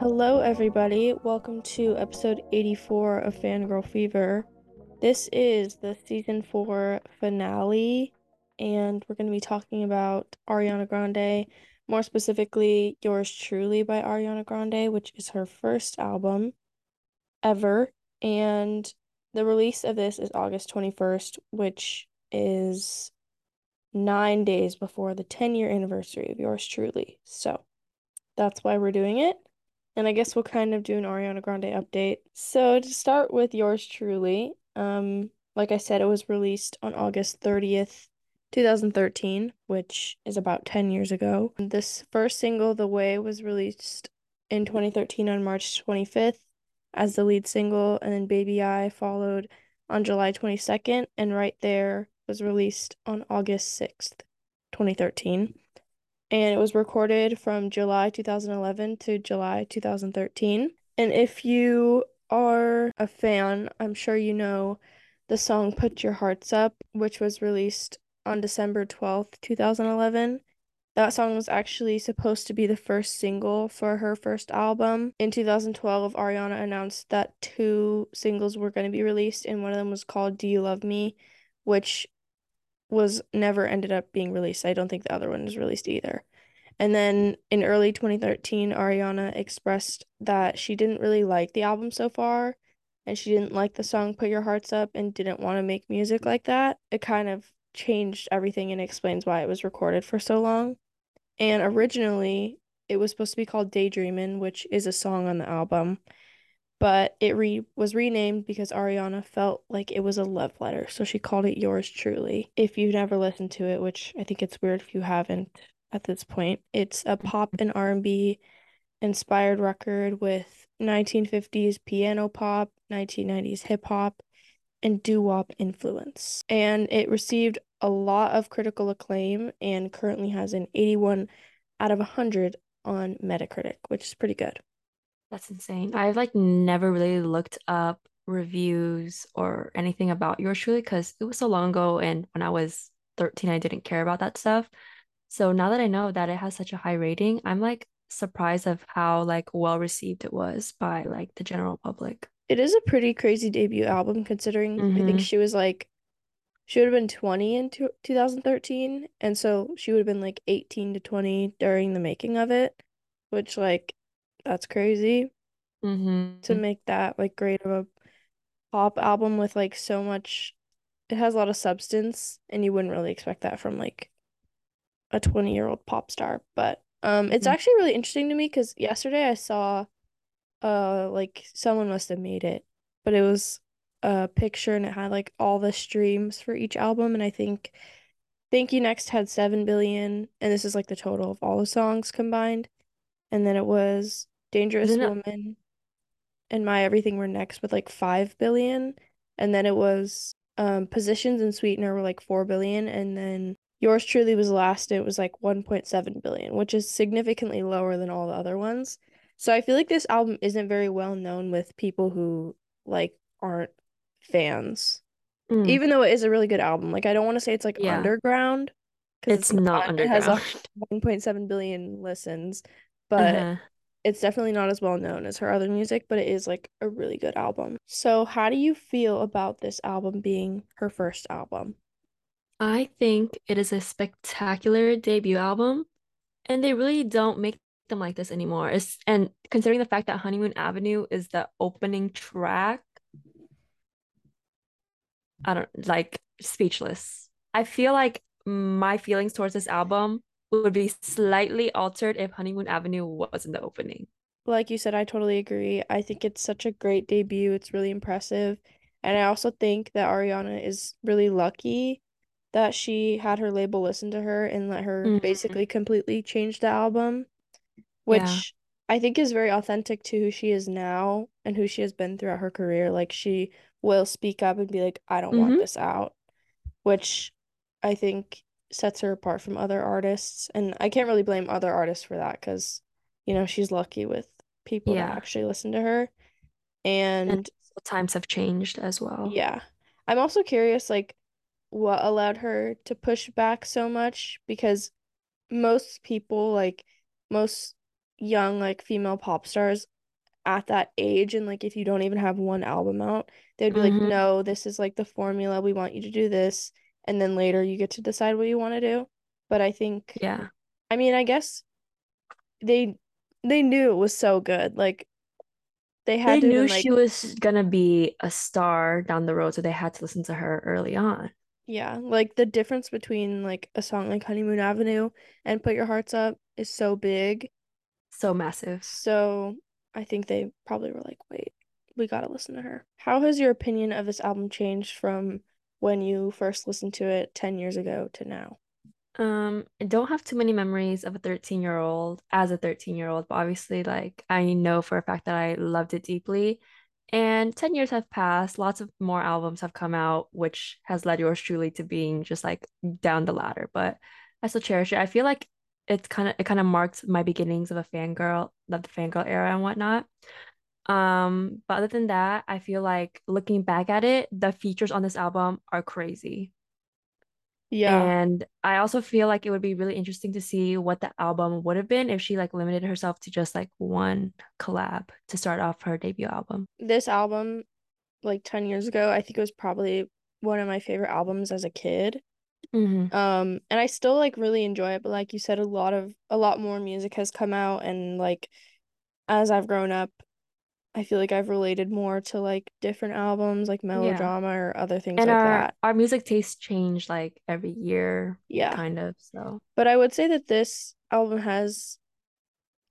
Hello, everybody. Welcome to episode 84 of Fangirl Fever. This is the season four finale, and we're going to be talking about Ariana Grande, more specifically, Yours Truly by Ariana Grande, which is her first album ever. And the release of this is August 21st, which is nine days before the 10 year anniversary of Yours Truly. So that's why we're doing it. And I guess we'll kind of do an Ariana Grande update. So to start with Yours Truly, um, like I said, it was released on August 30th, 2013, which is about 10 years ago. This first single, The Way, was released in 2013 on March 25th as the lead single, and then Baby I followed on July 22nd, and Right There was released on August 6th, 2013. And it was recorded from July 2011 to July 2013. And if you are a fan, I'm sure you know the song Put Your Hearts Up, which was released on December 12th, 2011. That song was actually supposed to be the first single for her first album. In 2012, Ariana announced that two singles were going to be released, and one of them was called Do You Love Me, which was never ended up being released. I don't think the other one was released either. And then in early 2013, Ariana expressed that she didn't really like the album so far and she didn't like the song Put Your Hearts Up and didn't want to make music like that. It kind of changed everything and explains why it was recorded for so long. And originally, it was supposed to be called Daydreamin', which is a song on the album but it re- was renamed because Ariana felt like it was a love letter, so she called it Yours Truly. If you've never listened to it, which I think it's weird if you haven't at this point, it's a pop and R&B inspired record with 1950s piano pop, 1990s hip hop, and doo-wop influence. And it received a lot of critical acclaim and currently has an 81 out of 100 on Metacritic, which is pretty good. That's insane. I've like never really looked up reviews or anything about yours truly because it was so long ago and when I was 13 I didn't care about that stuff. So now that I know that it has such a high rating, I'm like surprised of how like well received it was by like the general public. It is a pretty crazy debut album considering I think Mhm. she was like she would have been 20 in two 2013 and so she would have been like 18 to 20 during the making of it, which like that's crazy to Mhm. make that like great of a pop album with like so much it has a lot of substance and you wouldn't really expect that from like a 20-year-old pop star. But um it's Mhm. actually really interesting to me because yesterday I saw uh like someone must have made it, but it was a picture and it had like all the streams for each album and I think Thank You Next had 7 billion and this is like the total of all the songs combined. And then it was Dangerous Isn't it Woman and My Everything Were Next with like 5 billion and then it was um Positions and Sweetener were like 4 billion and then Yours Truly was last and it was like 1.7 billion, which is significantly lower than all the other ones. So I feel like this album isn't very well known with people who like aren't fans. Mm, Even though it is a really good album. Like I don't want to say it's like yeah. underground It's it's not not. It has 1.7 billion listens, but Uh-huh. It's definitely not as well known as her other music, but it is like a really good album. So how do you feel about this album being her first album? I think it is a spectacular debut album, and they really don't make them like this anymore. It's, and considering the fact that Honeymoon Avenue is the opening track, I don't like speechless. I feel like my feelings towards this album would be slightly altered if Honeymoon Avenue was in the opening. Like you said, I totally agree. I think it's such a great debut. It's really impressive. And I also think that Ariana is really lucky that she had her label listen to her and let her Mhm. basically completely change the album, Yeah. which I think is very authentic to who she is now and who she has been throughout her career. Like she will speak up and be like, I don't want hmm this out, which I think sets her apart from other artists. And I can't really blame other artists for that because, you know, she's lucky with people that actually listen to her. And And times have changed as well. yeah, I'm also curious, like, what allowed her to push back so much because most people, like most young, like female pop stars at that age, and like if you don't even have one album out, they'd be like, hmm no, this is like the formula. We want you to do this. And then later you get to decide what you want to do. But I think, Yeah. I mean, I guess they they knew it was so good. Like they had They knew been she was gonna be a star down the road, so they had to listen to her early on. yeah, like the difference between like a song like Honeymoon Avenue and Put Your Hearts Up is so big. So massive. So I think they probably were like, wait, we gotta listen to her. How has your opinion of this album changed from when you first listened to it 10 years ago to now? Um, I don't have too many memories of a 13 year old as a 13 year old, but obviously, like, I know for a fact that I loved it deeply. And 10 years have passed, lots of more albums have come out, which has led yours truly to being just like down the ladder. But I still cherish it. I feel like it's kind of it kind of marks my beginnings of a fangirl, of the fangirl era and whatnot. Um, but other than that, I feel like looking back at it, the features on this album are crazy. Yeah, And I also feel like it would be really interesting to see what the album would have been if she like limited herself to just like one collab to start off her debut album. this album, like 10 years ago, I think it was probably one of my favorite albums as a kid. hmm Um, and I still like really enjoy it, but like you said, a lot of a lot more music has come out and like as I've grown up, I feel like I've related more to like different albums like Yeah. melodrama or other things And like our that. our music tastes change like every year, Yeah. kind of. So But I would say that this album has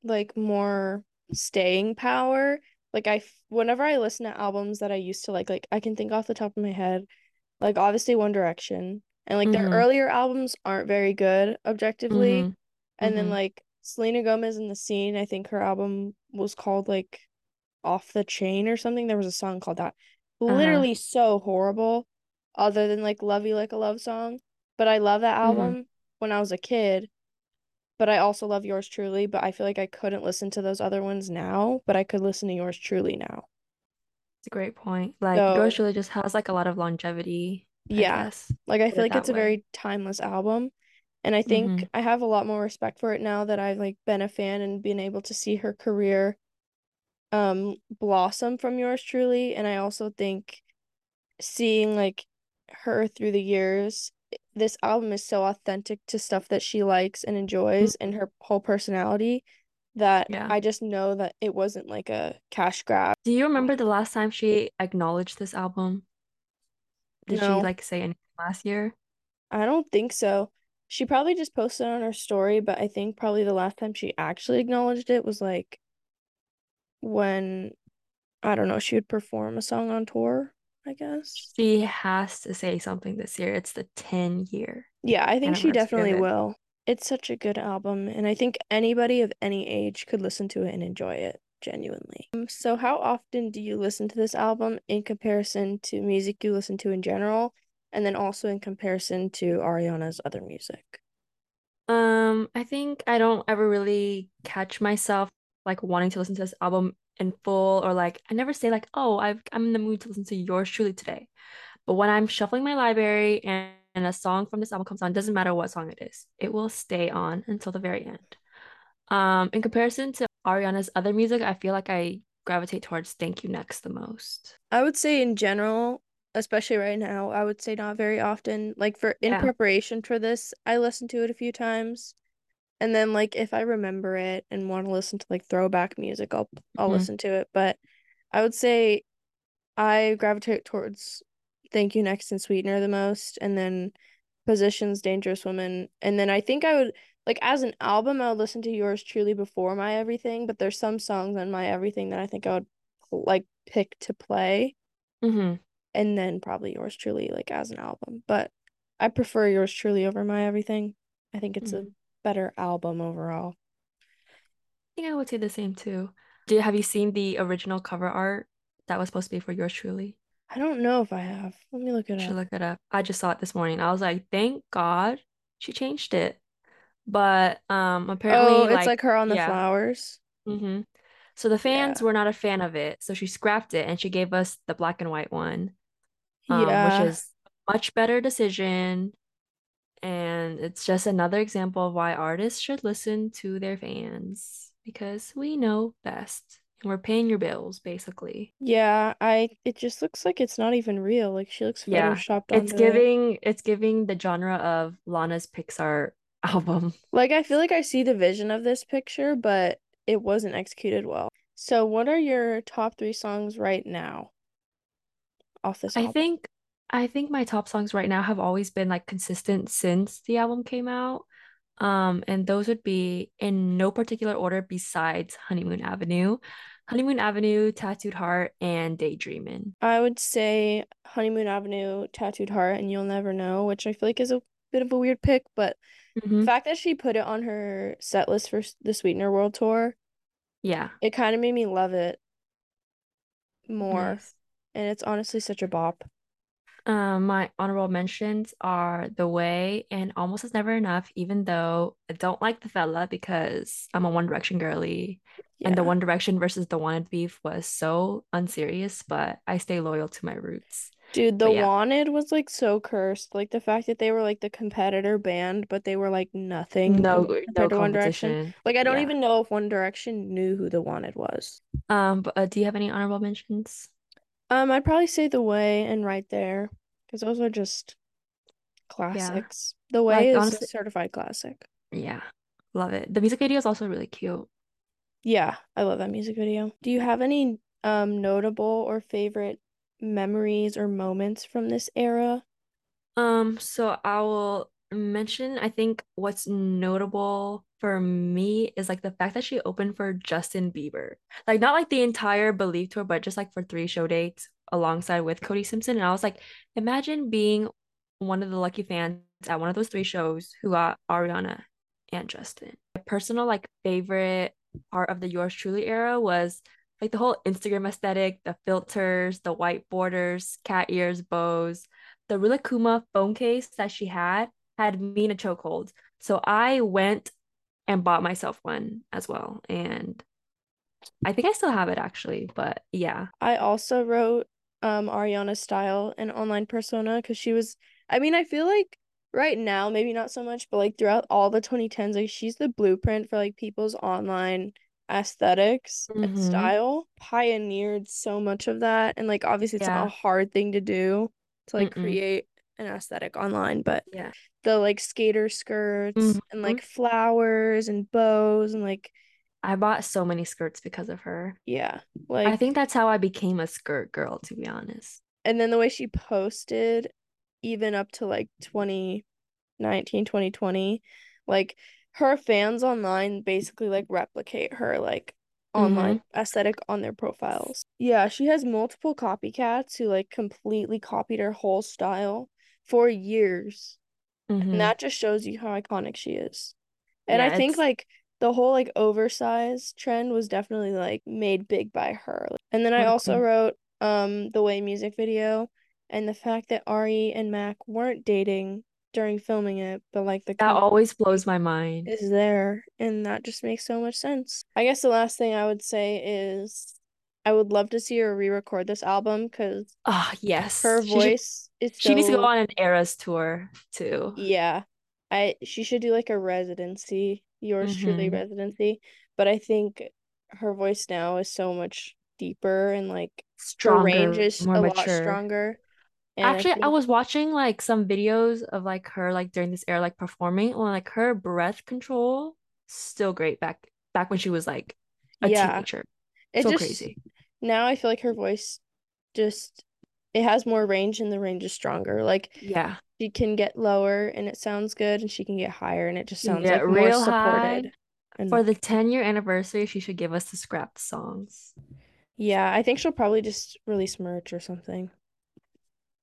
like more staying power. Like I whenever I listen to albums that I used to like, like I can think off the top of my head, like obviously One Direction, and like their hmm earlier albums aren't very good objectively. hmm And then hmm like Selena Gomez in the Scene, I think her album was called like Off the Chain or something. There was a song called that. Uh-huh. Literally so horrible, other than like Love You Like a Love Song. But I love that hmm album when I was a kid but I also love yours truly, but I feel like I couldn't listen to those other ones now, but I could listen to yours truly now. It's a great point. Like yours truly just has like a lot of longevity, Yes. yeah. Like I feel like it's a very timeless album, and I think hmm I have a lot more respect for it now that I've like been a fan and been able to see her career um blossom from yours truly, and I also think seeing like her through the years, this album is so authentic to stuff that she likes and enjoys and her whole personality that Yeah. I just know that it wasn't like a cash grab. Do you remember the last time she acknowledged this album? Did she like say anything last year? I don't think so. She probably just posted on her story, but I think probably the last time she actually acknowledged it was like when, I don't know, she would perform a song on tour, I guess. She has to say something this year. It's the 10 year Yeah, I think she definitely it. will. It's such a good album, and I think anybody of any age could listen to it and enjoy it genuinely. Um, so how often do you listen to this album in comparison to music you listen to in general, and then also in comparison to Ariana's other music? Um, I think I don't ever really catch myself like wanting to listen to this album in full or like I never say like, oh, I've I'm in the mood to listen to yours truly today. But when I'm shuffling my library and, and a song from this album comes on, doesn't matter what song it is, it will stay on until the very end. Um, in comparison to Ariana's other music, I feel like I gravitate towards Thank You Next the most. I would say in general, especially right now, I would say not very often. Like for in Yeah. preparation for this, I listened to it a few times. And then like if I remember it and want to listen to like throwback music, I'll I'll hmm listen to it. But I would say I gravitate towards Thank You Next and Sweetener the most, and then Positions, Dangerous Woman. And then I think I would like as an album, I would listen to Yours Truly before My Everything, but there's some songs on My Everything that I think I would like pick to play, hmm and then probably Yours Truly like as an album. But I prefer Yours Truly over My Everything. I think it's a hmm better album overall. I think I would say the same too. Do you have you seen the original cover art that was supposed to be for yours truly? I don't know if I have. Let me look it should up. look it up. I just saw it this morning. I was like, thank God she changed it. But um apparently Oh, it's like like her on the yeah. flowers. hmm So the fans Yeah. were not a fan of it. So she scrapped it and she gave us the black and white one, um, which Yeah. is much better decision. And it's just another example of why artists should listen to their fans because we know best. And we're paying your bills, basically. Yeah, I it just looks like it's not even real. Like she looks Yeah. photoshopped It's onto it. giving it's giving the genre of Lana's Pixar album. Like I feel like I see the vision of this picture, but it wasn't executed well. So what are your top three songs right now off this I think I think my top songs right now have always been like consistent since the album came out. Um, and those would be in no particular order besides Honeymoon Avenue. Honeymoon Avenue, Tattooed Heart, and Daydreamin'. I would say Honeymoon Avenue, Tattooed Heart, and You'll Never Know, which I feel like is a bit of a weird pick, but the Mhm. fact that she put it on her set list for the Sweetener World Tour, Yeah, it kind of made me love it more. nice. And it's honestly such a bop. Um, my honorable mentions are The Way and Almost Is Never Enough, even though I don't like the fella because I'm a One Direction girly. And the One Direction versus the Wanted beef was so unserious, but I stay loyal to my roots. Dude, The yeah, Wanted was like so cursed. Like the fact that they were like the competitor band, but they were like nothing no no to One Direction. Like I don't Yeah. even know if One Direction knew who The Wanted was. Um, but uh, do you have any honorable mentions? Um, I'd probably say The Way and Right There, because those are just Yeah. classics. The Way Like is a honestly, certified classic. yeah. Love it. The music video is also really cute. Yeah, I love that music video. Do you have any um notable or favorite memories or moments from this era? Um, so I will mention, I think what's notable for me is like the fact that she opened for Justin Bieber. Like not like the entire Believe tour, but just like for three show dates alongside with Cody Simpson. And I was like, imagine being one of the lucky fans at one of those three shows who got Ariana and Justin. My personal like favorite part of the Yours Truly era was like the whole Instagram aesthetic, the filters, the white borders, cat ears, bows the Rilakkuma phone case that she had had me in a chokehold. So I went and bought myself one as well. And I think I still have it actually, but yeah. I also wrote um Ariana Style and online persona because she was I mean I feel like right now maybe not so much but like throughout all the 2010s like she's the blueprint for like people's online aesthetics and Mm-hmm. style pioneered so much of that and like obviously it's not a hard thing to do to like Mm-mm. create an aesthetic online but Yeah. the like skater skirts and Mhm. like flowers and bows and like I bought so many skirts because of her. yeah Like I think that's how I became a skirt girl, to be honest. and then the way she posted even up to like 2019 2020 like her fans online basically like replicate her like online aesthetic on their profiles yeah she has multiple copycats who like completely copied her whole style for years Mm-hmm. and that just shows you how iconic she is and Yeah, I think it's like the whole like oversized trend was definitely like made big by her. And then I also wrote um the Way music video and the fact that Ari and Mac weren't dating during filming it, but like the That always blows my mind. is there and that just makes so much sense. I guess the last thing I would say is I would love to see her re-record this album because Ah, yes. her She should voice is she needs to go on an Eras tour too. Yeah. I she should do like a residency, yours truly Mm-hmm. residency. But I think her voice now is so much deeper and like her range Stronger, is more a lot mature. stronger. And Actually, I think was watching like some videos of like her like during this era like performing or like her breath control still great back back when she was like a yeah, teenager. it So just crazy. now I feel like her voice just it has more range and the range is stronger. Like Yeah. She can get lower and it sounds good and she can get higher and it just sounds like more supported. For the 10 year anniversary, she should give us the scrapped songs. yeah, I think she'll probably just release merch or something.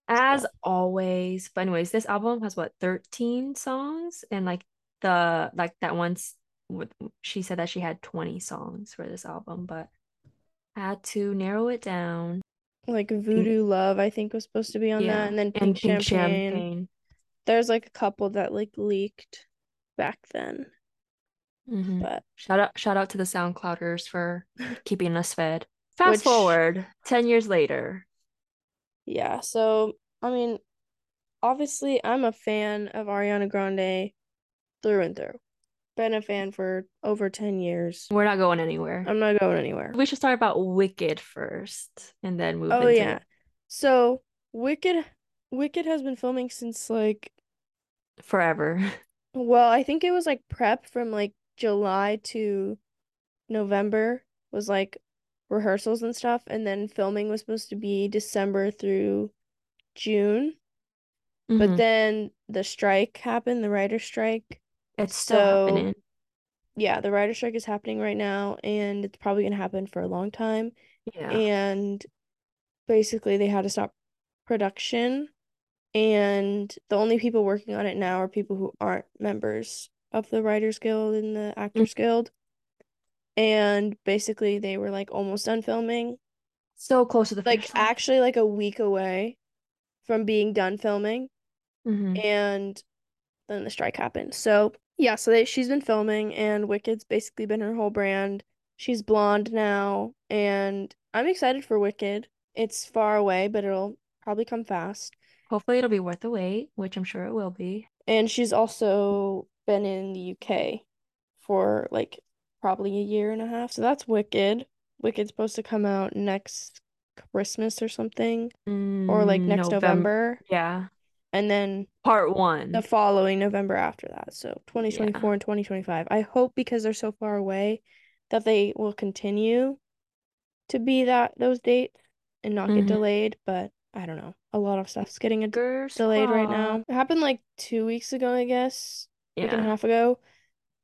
As So always. But anyways, this album has what 13 songs and like the like that once she said that she had 20 songs for this album, but I had to narrow it down. Like Pink, Voodoo Love, I think was supposed to be on that, and then and Pink Pink Champagne. Champagne. There's like a couple that like leaked back then, hmm but Shout out shout out to the SoundClouders for keeping us fed. Fast which forward 10 years later. yeah, so I mean, obviously I'm a fan of Ariana Grande through and through. Been a fan for over 10 years. We're not going anywhere. I'm not going anywhere. We should start about Wicked first and then move Oh yeah. So Wicked Wicked has been filming since like forever. well, I think it was like prep from like July to November was like rehearsals and stuff, and then filming was supposed to be December through June. But Mhm. then the strike happened, the writer strike. It's still So happening. yeah, the writer strike is happening right now, and it's probably gonna happen for a long time. Yeah. And basically, they had to stop production, and the only people working on it now are people who aren't members of the Writers Guild and the Actors Guild. And basically, they were like almost done filming, So close to the like line. actually like a week away from being done filming. Mhm. and then the strike happened. So yeah, so they, she's been filming, and Wicked's basically been her whole brand. She's blonde now, and I'm excited for Wicked. It's far away, but it'll probably come fast. Hopefully it'll be worth the wait, which I'm sure it will be. And she's also been in the UK for like probably a year and a half. So that's Wicked. Wicked's supposed to come out next Christmas or something, or like Mm, next November, Yeah. And then Part one the following November after that. So 2024 and 2025. I hope because they're so far away that they will continue to be that those dates and not get Mhm. delayed, but I don't know. A lot of stuff's getting a Fingers delayed right now. It happened like two weeks ago, I guess, week and a half ago.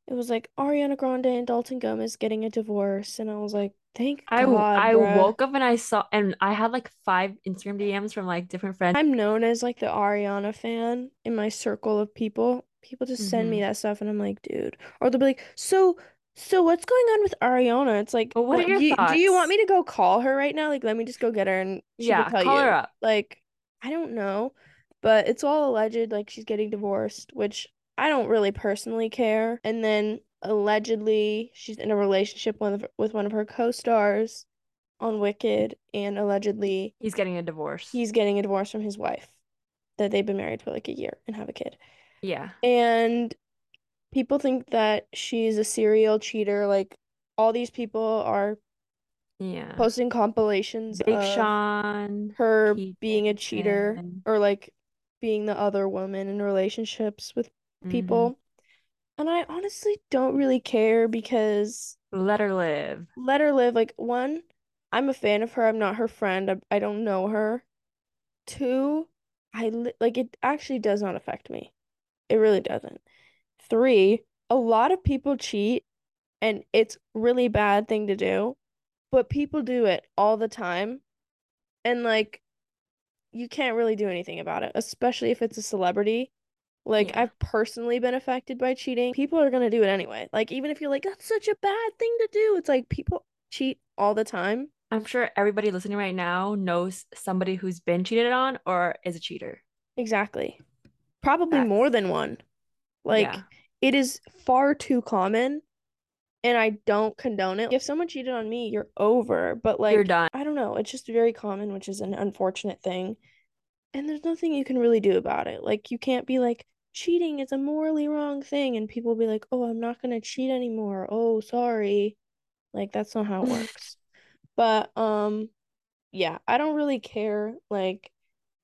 It was like Ariana Grande and Dalton Gomez getting a divorce, and I was like, thank I God, I bruh. woke up and I saw and I had like five Instagram DMs from like different friends. I'm known as like the Ariana fan in my circle of people. People just send me Mhm. that stuff, and I'm like, dude. Or they'll be like, so, so what's going on with Ariana? It's like, what do you, do you want me to go call her right now? Like, let me just go get her, and Yeah, tell call her up. Like, I don't know, but it's all alleged. Like, she's getting divorced, which I don't really personally care. And then allegedly, she's in a relationship with with one of her co-stars on Wicked, and allegedly He's getting a divorce. he's getting a divorce from his wife that they've been married for like a year and have a kid. Yeah. And people think that she's a serial cheater. Like all these people are Yeah. posting compilations Big of Sean, her Pete being a cheater Davidson. or like being the other woman in relationships with Mhm. people. And I honestly don't really care because Let her live. let her live. Like, one, I'm a fan of her. I'm not her friend. I, I don't know her. Two, I li like it actually does not affect me. It really doesn't. Three, a lot of people cheat and it's really bad thing to do, but people do it all the time. And like you can't really do anything about it, especially if it's a celebrity. Like Yeah. I've personally been affected by cheating. People are gonna do it anyway. Like even if you're like, that's such a bad thing to do, it's like people cheat all the time. I'm sure everybody listening right now knows somebody who's been cheated on or is a cheater. Exactly. Probably more than one. Like yeah. it is far too common and I don't condone it. If someone cheated on me, you're over. But like You're done. I don't know, it's just very common, which is an unfortunate thing. And there's nothing you can really do about it. Like you can't be like cheating is a morally wrong thing and people be like, "Oh, I'm not going to cheat anymore. Oh, sorry." Like that's not how it works. But um yeah, I don't really care. Like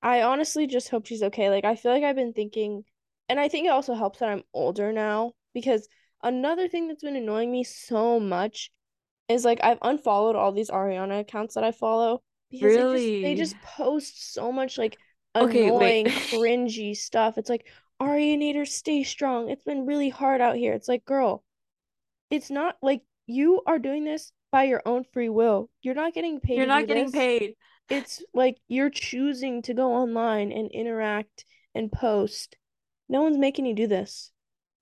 I honestly just hope she's okay. Like I feel like I've been thinking and I think it also helps that I'm older now because another thing that's been annoying me so much is like I've unfollowed all these Ariana accounts that I follow because they just they just post so much like Okay, annoying, cringy stuff. It's like Arianator, stay strong. It's been really hard out here. It's like, girl, it's not like you are doing this by your own free will. You're not getting paid You're not getting this. paid. It's like you're choosing to go online and interact and post. No one's making you do this.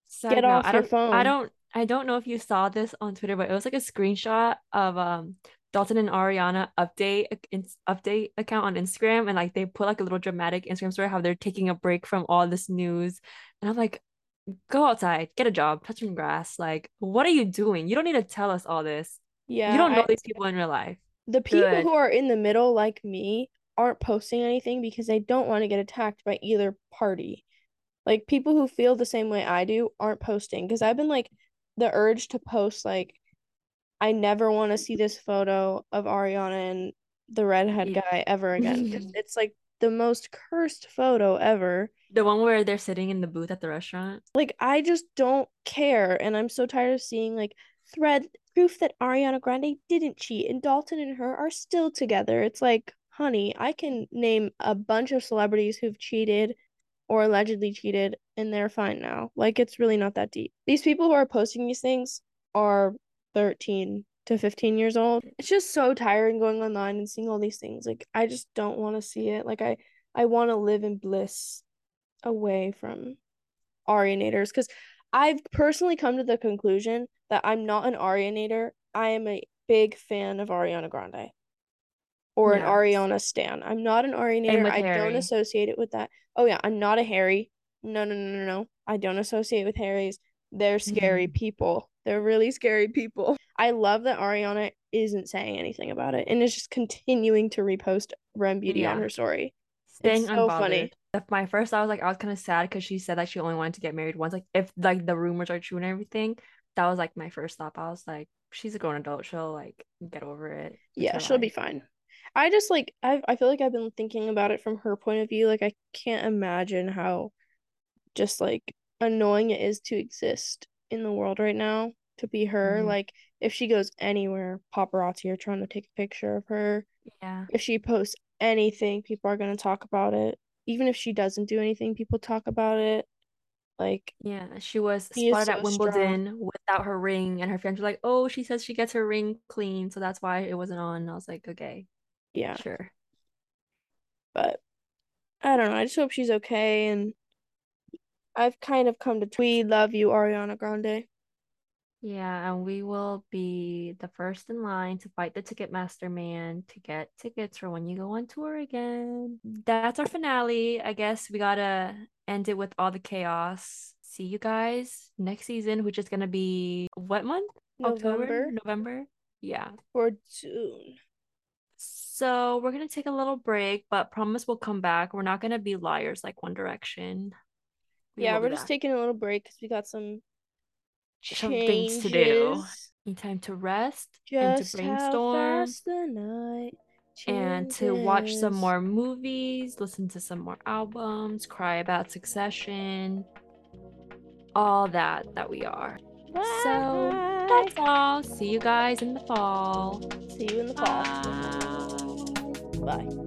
Side Get note, off I your don't I don't I don't know if you saw this on Twitter, but it was like a screenshot of um Dalton and Ariana update update account on Instagram and like they put like a little dramatic Instagram story how they're taking a break from all this news. And I'm like, go outside, get a job, touch some grass. Like, what are you doing? You don't need to tell us all this. Yeah. You don't know I these people in real life. the people Good. who are in the middle like me aren't posting anything because they don't want to get attacked by either party. Like people who feel the same way I do aren't posting because I've been like the urge to post like I never want to see this photo of Ariana and the redhead Yeah. guy ever again. 'cause it's like the most cursed photo ever. The one where they're sitting in the booth at the restaurant. Like I just don't care and I'm so tired of seeing like thread proof that Ariana Grande didn't cheat and Dalton and her are still together. It's like, honey, I can name a bunch of celebrities who've cheated or allegedly cheated and they're fine now. Like it's really not that deep. These people who are posting these things are 13 to 15 years old. It's just so tiring going online and seeing all these things. Like I just don't want to see it. Like I I want to live in bliss away from Arianators because I've personally come to the conclusion that I'm not an Arianator. I am a big fan of Ariana Grande or an Yeah. Ariana Stan. I'm not an Arianator. I don't associate it with that. Oh yeah, I'm not a Harry. No, no, no, no, no. I don't associate with Harrys. They're scary Mhm. people. They're really scary people. I love that Ariana isn't saying anything about it and is just continuing to repost Rem Beauty on her story. Staying so funny. My first, I was like, I was kind of sad because she said that she only wanted to get married once. Like, if like the rumors are true and everything, that was like my first thought. I was like, she's a grown adult. She'll like get over it. It's Yeah, she'll be fine. I just like I I feel like I've been thinking about it from her point of view. Like I can't imagine how just like annoying it is to exist in the world right now to be her. Mhm. Like if she goes anywhere, paparazzi are trying to take a picture of her. Yeah. If she posts anything, people are gonna talk about it. Even if she doesn't do anything, people talk about it. Like Yeah, she was spotted at so strong. Wimbledon without her ring, and her friends were like, "Oh, she says she gets her ring clean, so that's why it wasn't on." And I was like, "Okay, yeah, sure." but I don't know. I just hope she's okay and I've kind of come to we love you, Ariana Grande. Yeah, and we will be the first in line to fight the Ticketmaster man to get tickets for when you go on tour again. That's our finale. I guess we gotta end it with all the chaos. See you guys next season, which is gonna be what month? October? November November? Yeah. or June. So we're gonna take a little break, but promise we'll come back. We're not gonna be liars like One Direction. We Yeah, we're just back. taking a little break because we got some Some things to do. Need time to rest and to Just brainstorm fast the night and to watch some more movies, listen to some more albums, cry about Succession, all that that we are. So that's all. See you guys in the fall. See you in the fall. Bye. Bye.